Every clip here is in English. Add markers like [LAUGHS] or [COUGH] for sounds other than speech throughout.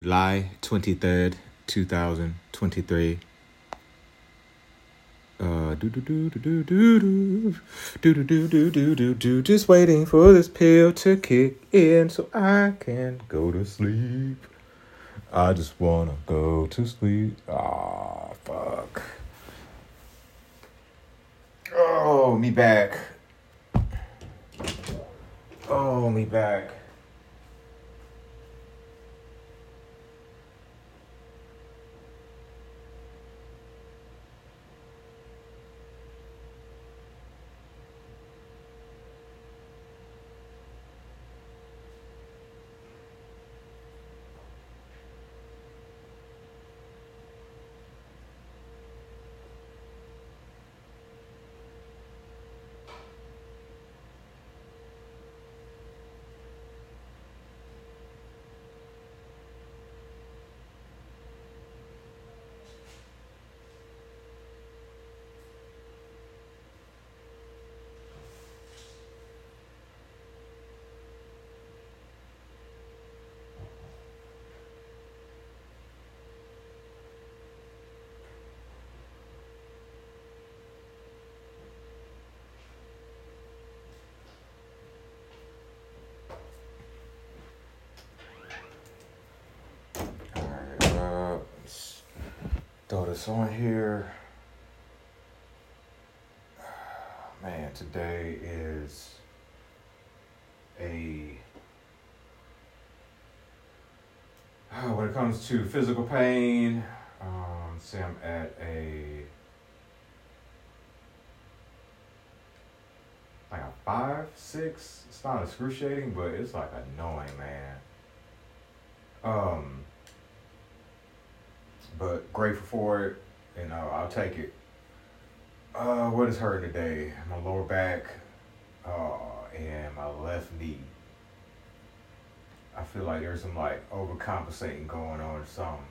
July 23rd, 2023. Uh, do do do do do do do do do do do do do. Just waiting for this pill to kick in so I can go to sleep. I just wanna go to sleep. Ah, fuck. Oh, me back. Oh, me back. Throw this on here. [SIGHS] Man, today is a. [SIGHS] When it comes to physical pain, um, say I'm at a. Like a five, six. It's not excruciating, but it's like annoying, man. Um, grateful for it, and uh, I'll take it. Uh, what is hurting today? My lower back, uh, and my left knee. I feel like there's some like overcompensating going on or something.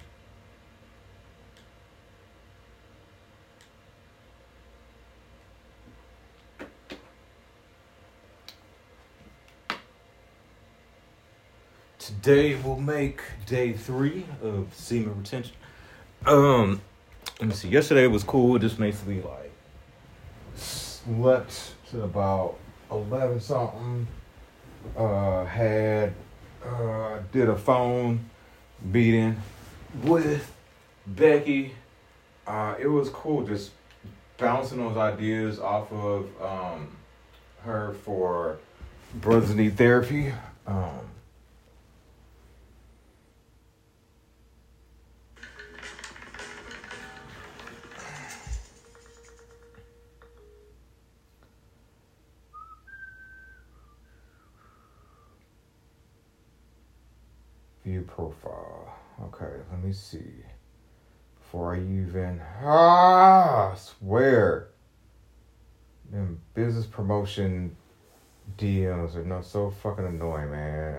Today will make day three of semen retention. Um, let me see. Yesterday was cool. Just basically like slept to about eleven something. Uh, had uh did a phone meeting with Becky. Uh, it was cool. Just bouncing those ideas off of um her for brothers need therapy. Um. Profile. Okay, let me see. Before I even ah swear. Them business promotion DMs are not so fucking annoying, man.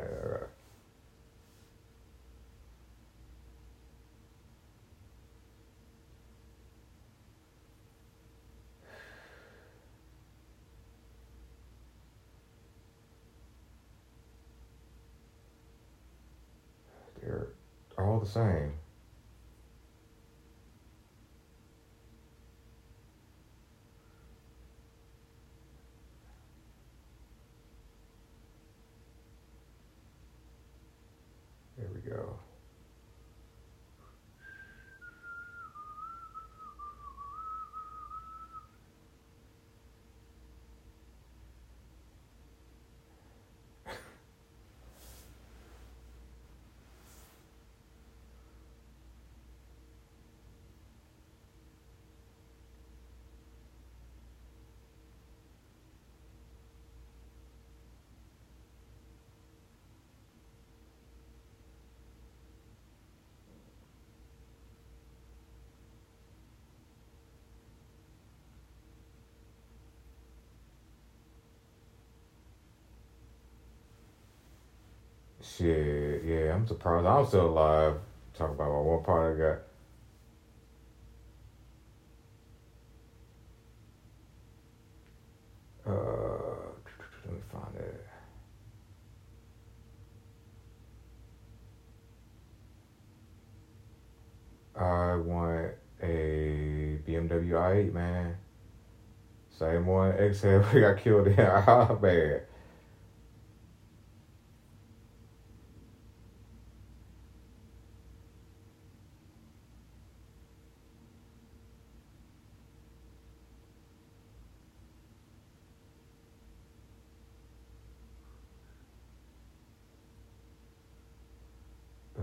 All the same. There we go. Shit, yeah, I'm surprised I'm still alive. Talk about my one part I got. Uh, let me find it. I want a BMW i8, man. Same one Exhale [LAUGHS] we got killed in. How [LAUGHS] bad? Uh,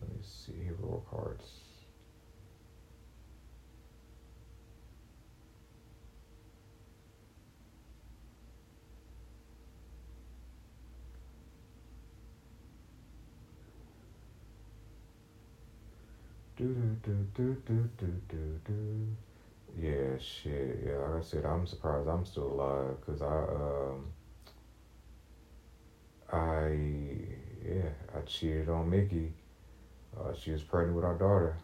let me see hero cards. Do do do do do do do. Yeah, shit. Yeah, like I said, I'm surprised I'm still alive because I um I yeah I cheated on Mickey. Uh, she was pregnant with our daughter.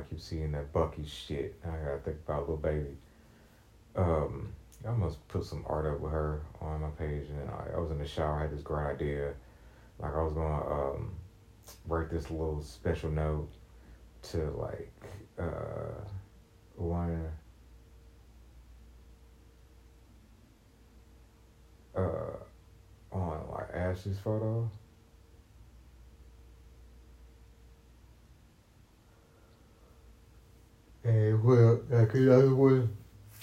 I keep seeing that Bucky shit. I gotta think about little baby. Um, I must put some art up with her on my page, and I, I was in the shower. I had this great idea, like I was gonna um, write this little special note to like uh, one uh on like Ashley's photo. And well, like the other one,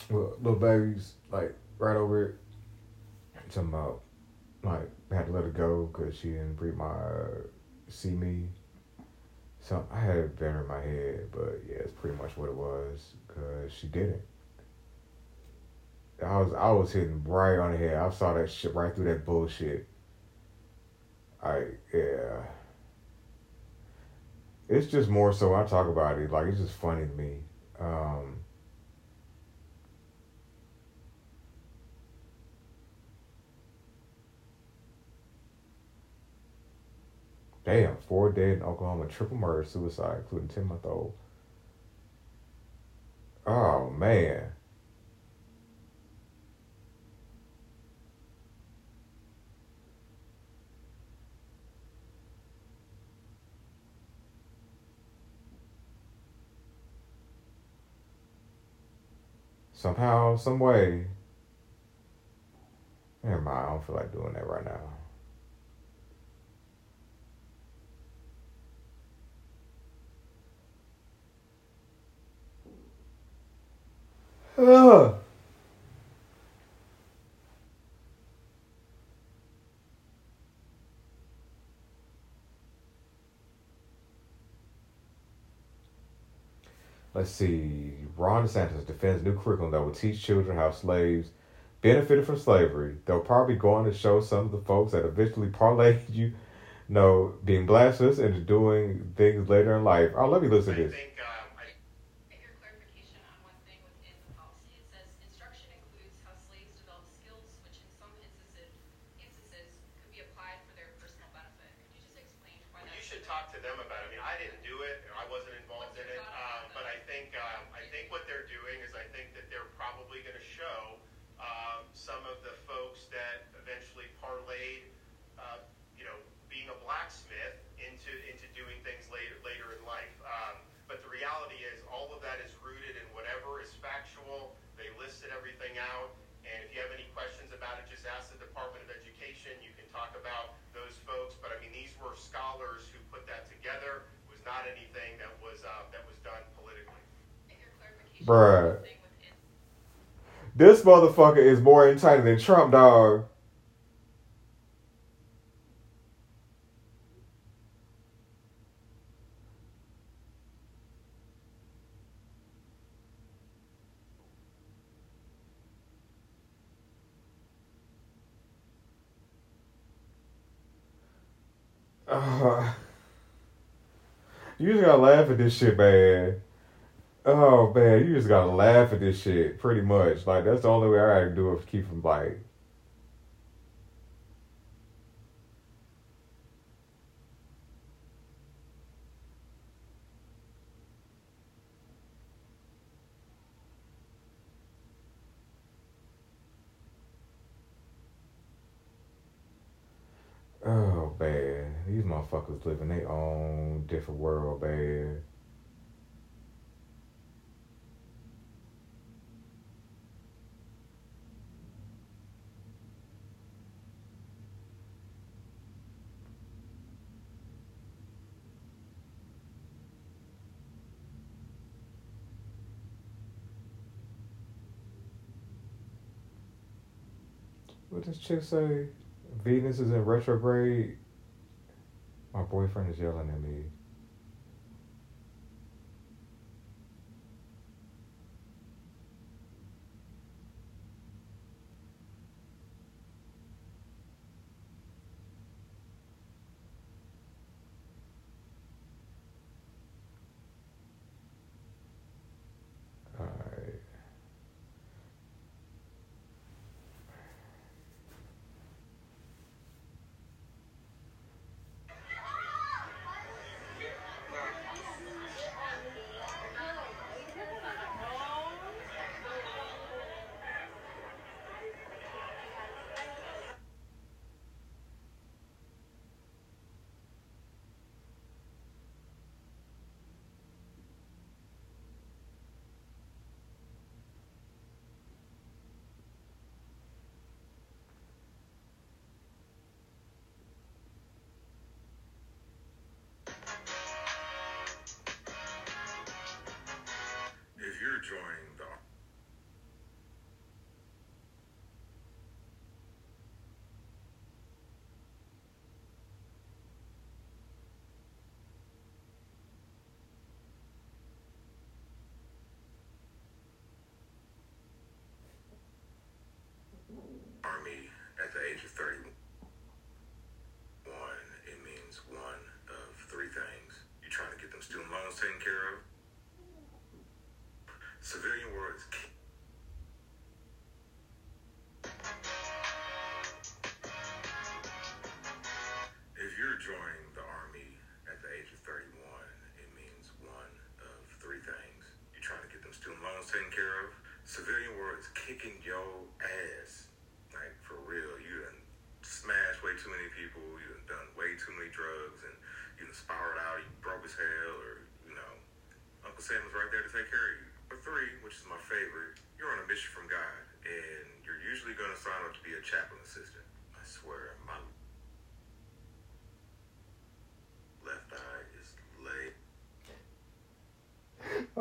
well, little babies like right over it. Talking about like had to let her go because she didn't breathe my uh, see me. So I had it better in my head, but yeah, it's pretty much what it was because she didn't. I was I was hitting right on the head. I saw that shit right through that bullshit. I yeah. It's just more so I talk about it, like it's just funny to me. Um, damn, four dead in Oklahoma, triple murder, suicide, including ten month old. Oh man. Somehow, some way. Never mind, I don't feel like doing that right now. Ugh. [SIGHS] Let's see. Ron DeSantis defends new curriculum that will teach children how slaves benefited from slavery. They'll probably go on to show some of the folks that eventually parlayed [LAUGHS] you know being blasphemous into doing things later in life. Oh, let me listen to I this. think um, I Get your clarification on one thing within the policy. It says instruction includes how slaves develop skills which in some instances, instances could be applied for their personal benefit. Could you just explain why Well, you that's? should talk to them about it. I mean, I didn't do it, and I wasn't involved in it. Um, but I think, um, I think what they're doing is I think that they're probably gonna show, um, some of the folks that eventually parlayed, uh, you know, being a blacksmith into, into doing things later, later in life. Um, but the reality is, all of that is rooted in whatever is factual. They listed everything out. And if you have any questions about it, just ask the Department of Education. You can talk about those folks. But I mean, these were scholars who put that together. It was not anything that was uh, that was done politically. Get your clarification Bruh. This motherfucker is more entitled than Trump, dog. Uh, [LAUGHS] you just gotta laugh at this shit, man. Oh man, you just gotta laugh at this shit. Pretty much, like that's the only way I gotta do it keep from like. Oh man, these motherfuckers live in their own different world, man. What does chick say? Venus is in retrograde. My boyfriend is yelling at me.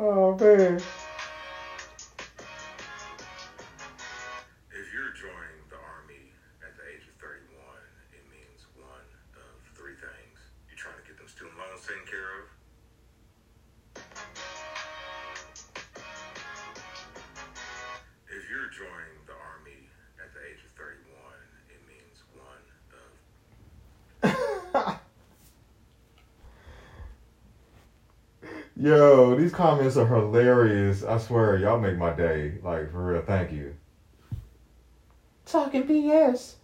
Oh man. Yo, these comments are hilarious. I swear, y'all make my day. Like for real, thank you. Talking BS.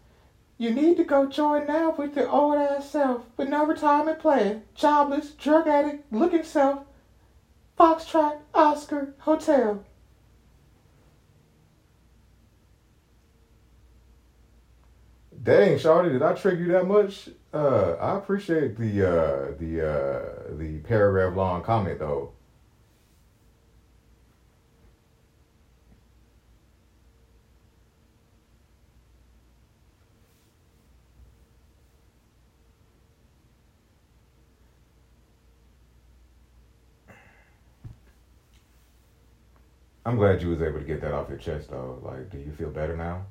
You need to go join now with your old ass self, with no retirement plan, jobless, drug addict, looking self, Foxtrot, Oscar, Hotel. Dang, Shawty, did I trick you that much? Uh, I appreciate the uh, the uh, the paragraph long comment though. I'm glad you was able to get that off your chest though. Like, do you feel better now?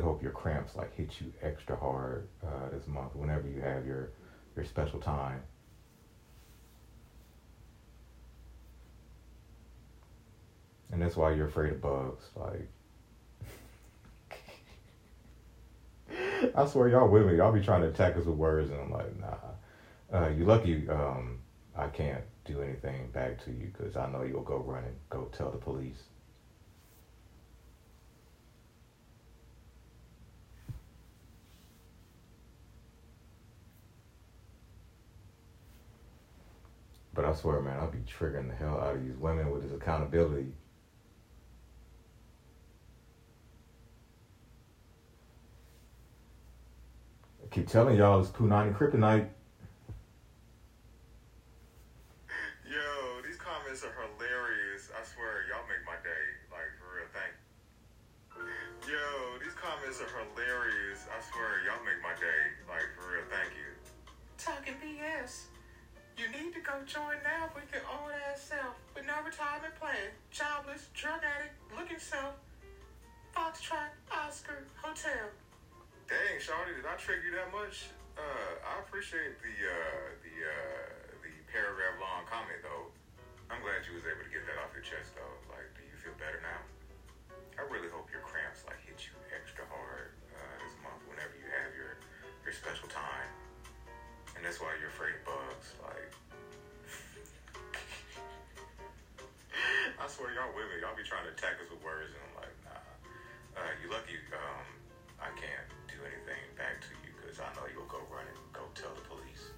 really hope your cramps like hit you extra hard uh, this month whenever you have your your special time. And that's why you're afraid of bugs. Like, [LAUGHS] I swear, y'all women, y'all be trying to attack us with words, and I'm like, nah. Uh, you lucky um, I can't do anything back to you because I know you'll go running, go tell the police. But I swear, man, I'll be triggering the hell out of these women with this accountability. I keep telling y'all it's Punani Kryptonite. Yo, these comments are hilarious. I swear, y'all make my day. Like, for real, thank Yo, these comments are hilarious. I swear, y'all make my day. Like, for real, thank you. Talking BS. You need to go join now with your old ass self with no retirement plan. Jobless, drug addict, looking self. Foxtrot, Oscar, Hotel. Dang, Shawty, did I trigger you that much? Uh, I appreciate the uh, the uh, the paragraph long comment though. I'm glad you was able to get that off your chest though. Like, do you feel better now? I really hope trying to attack us with words, and I'm like, nah. Uh, you lucky um, I can't do anything back to you because I know you'll go run and go tell the police.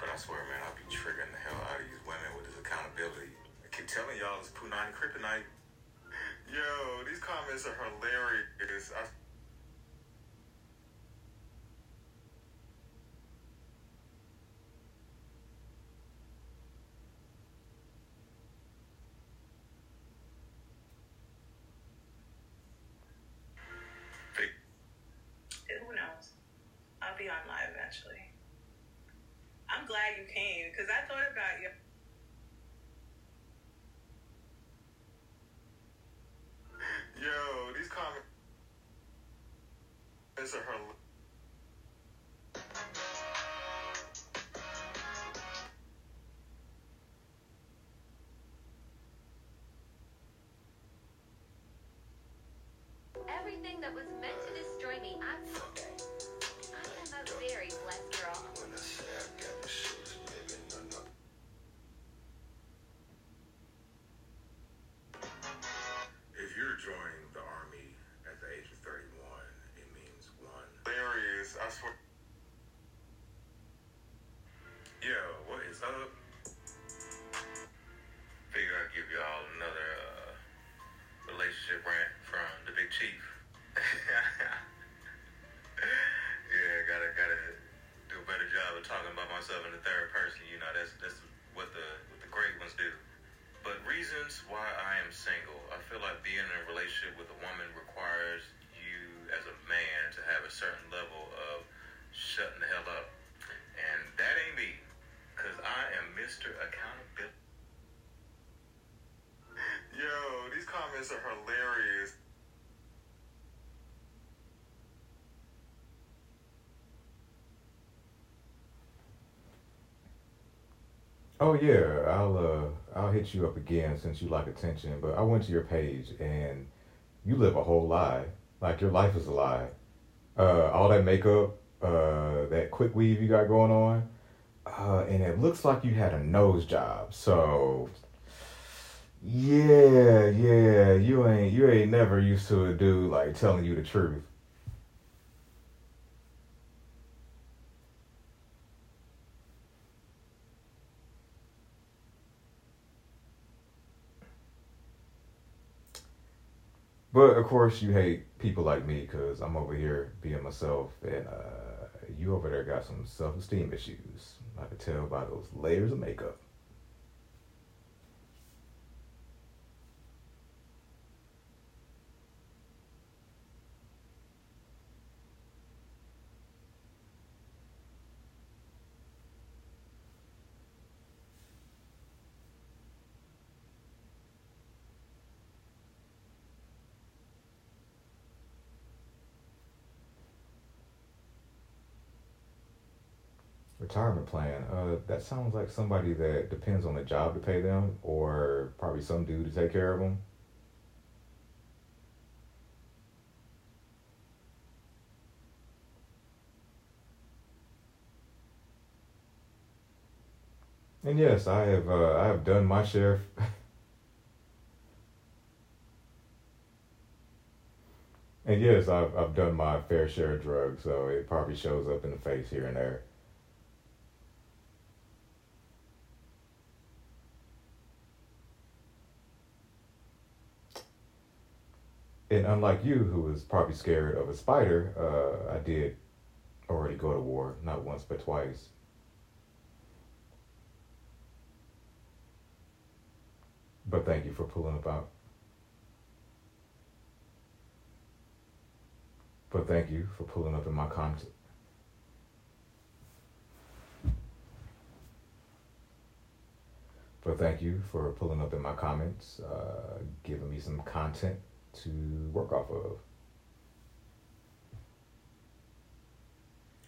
But I swear, man, I'll be triggering the hell out of these women with this accountability. I keep telling y'all it's Punani Kryptonite. [LAUGHS] Yo, these comments are hilarious. I- you came Oh yeah, I'll uh I'll hit you up again since you like attention. But I went to your page and you live a whole lie. Like your life is a lie. Uh, all that makeup, uh, that quick weave you got going on, uh, and it looks like you had a nose job. So yeah, yeah, you ain't you ain't never used to a dude like telling you the truth. But of course, you hate people like me because I'm over here being myself, and uh, you over there got some self esteem issues. I could tell by those layers of makeup. retirement plan. Uh, that sounds like somebody that depends on a job to pay them, or probably some dude to take care of them. And yes, I have uh, I have done my share. [LAUGHS] and yes, I've I've done my fair share of drugs, so it probably shows up in the face here and there. And unlike you, who was probably scared of a spider, uh, I did already go to war, not once but twice. But thank you for pulling up out. But thank you for pulling up in my content. But thank you for pulling up in my comments, uh, giving me some content to work off of.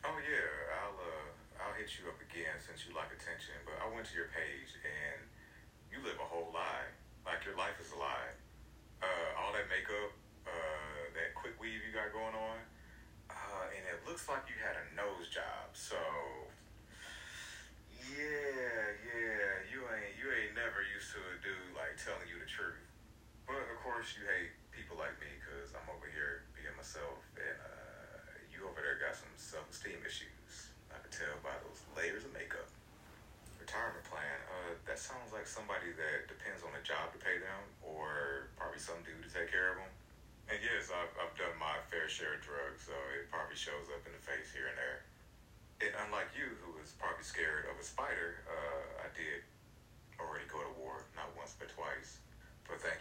Oh yeah, I'll uh, I'll hit you up again since you like attention. But I went to your page and you live a whole lie. Like your life is a lie. Uh, all that makeup, uh, that quick weave you got going on, uh, and it looks like you had a nose job. So yeah, yeah, you ain't you ain't never used to a dude like telling you the truth. But of course you hate people like me because I'm over here being myself, and uh, you over there got some self-esteem issues. I can tell by those layers of makeup. Retirement plan. Uh, that sounds like somebody that depends on a job to pay them, or probably some dude to take care of them. And yes, I've, I've done my fair share of drugs, so it probably shows up in the face here and there. And unlike you, who was probably scared of a spider, uh, I did already go to war, not once but twice. But thank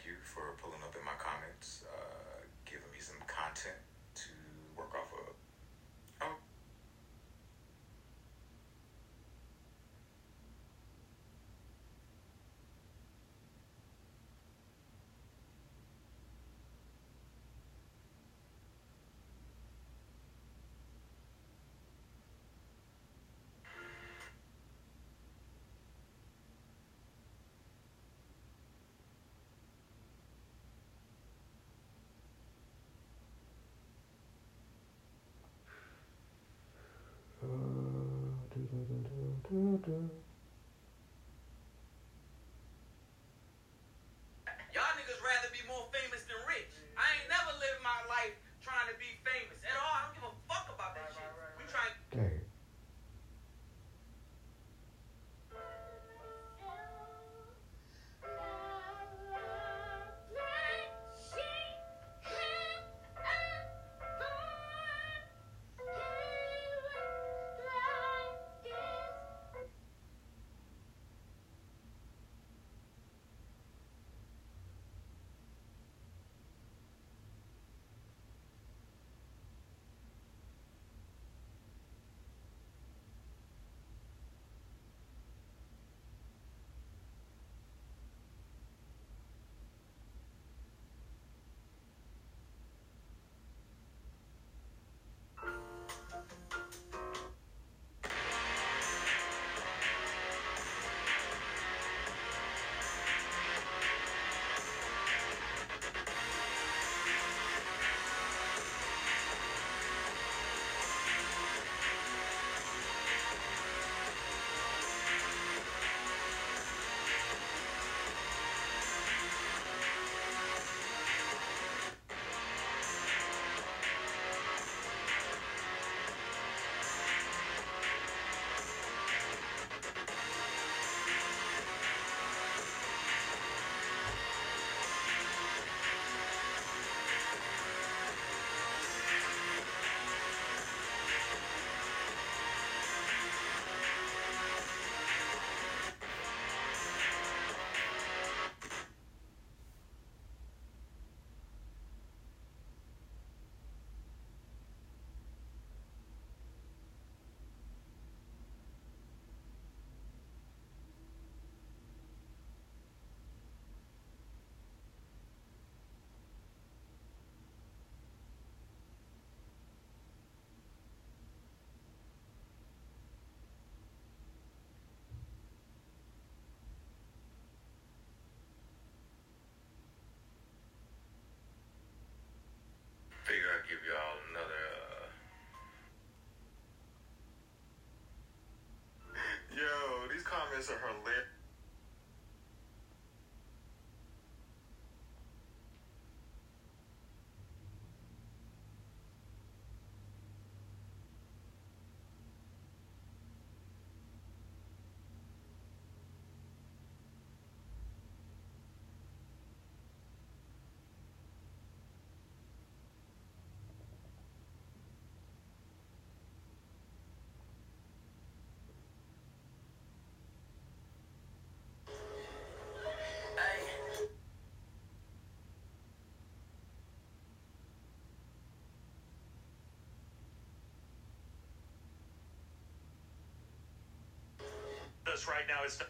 us right now. It's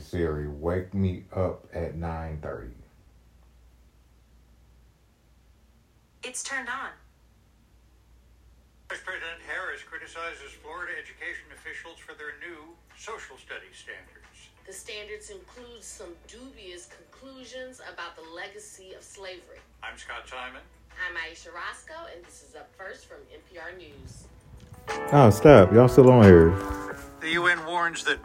Siri, wake me up at 9:30. It's turned on. Vice President Harris criticizes Florida education officials for their new social studies standards. The standards include some dubious conclusions about the legacy of slavery. I'm Scott Simon. I'm Ayesha Rascoe, and this is up first from NPR News. Oh, stop. Y'all still on here. The UN warns that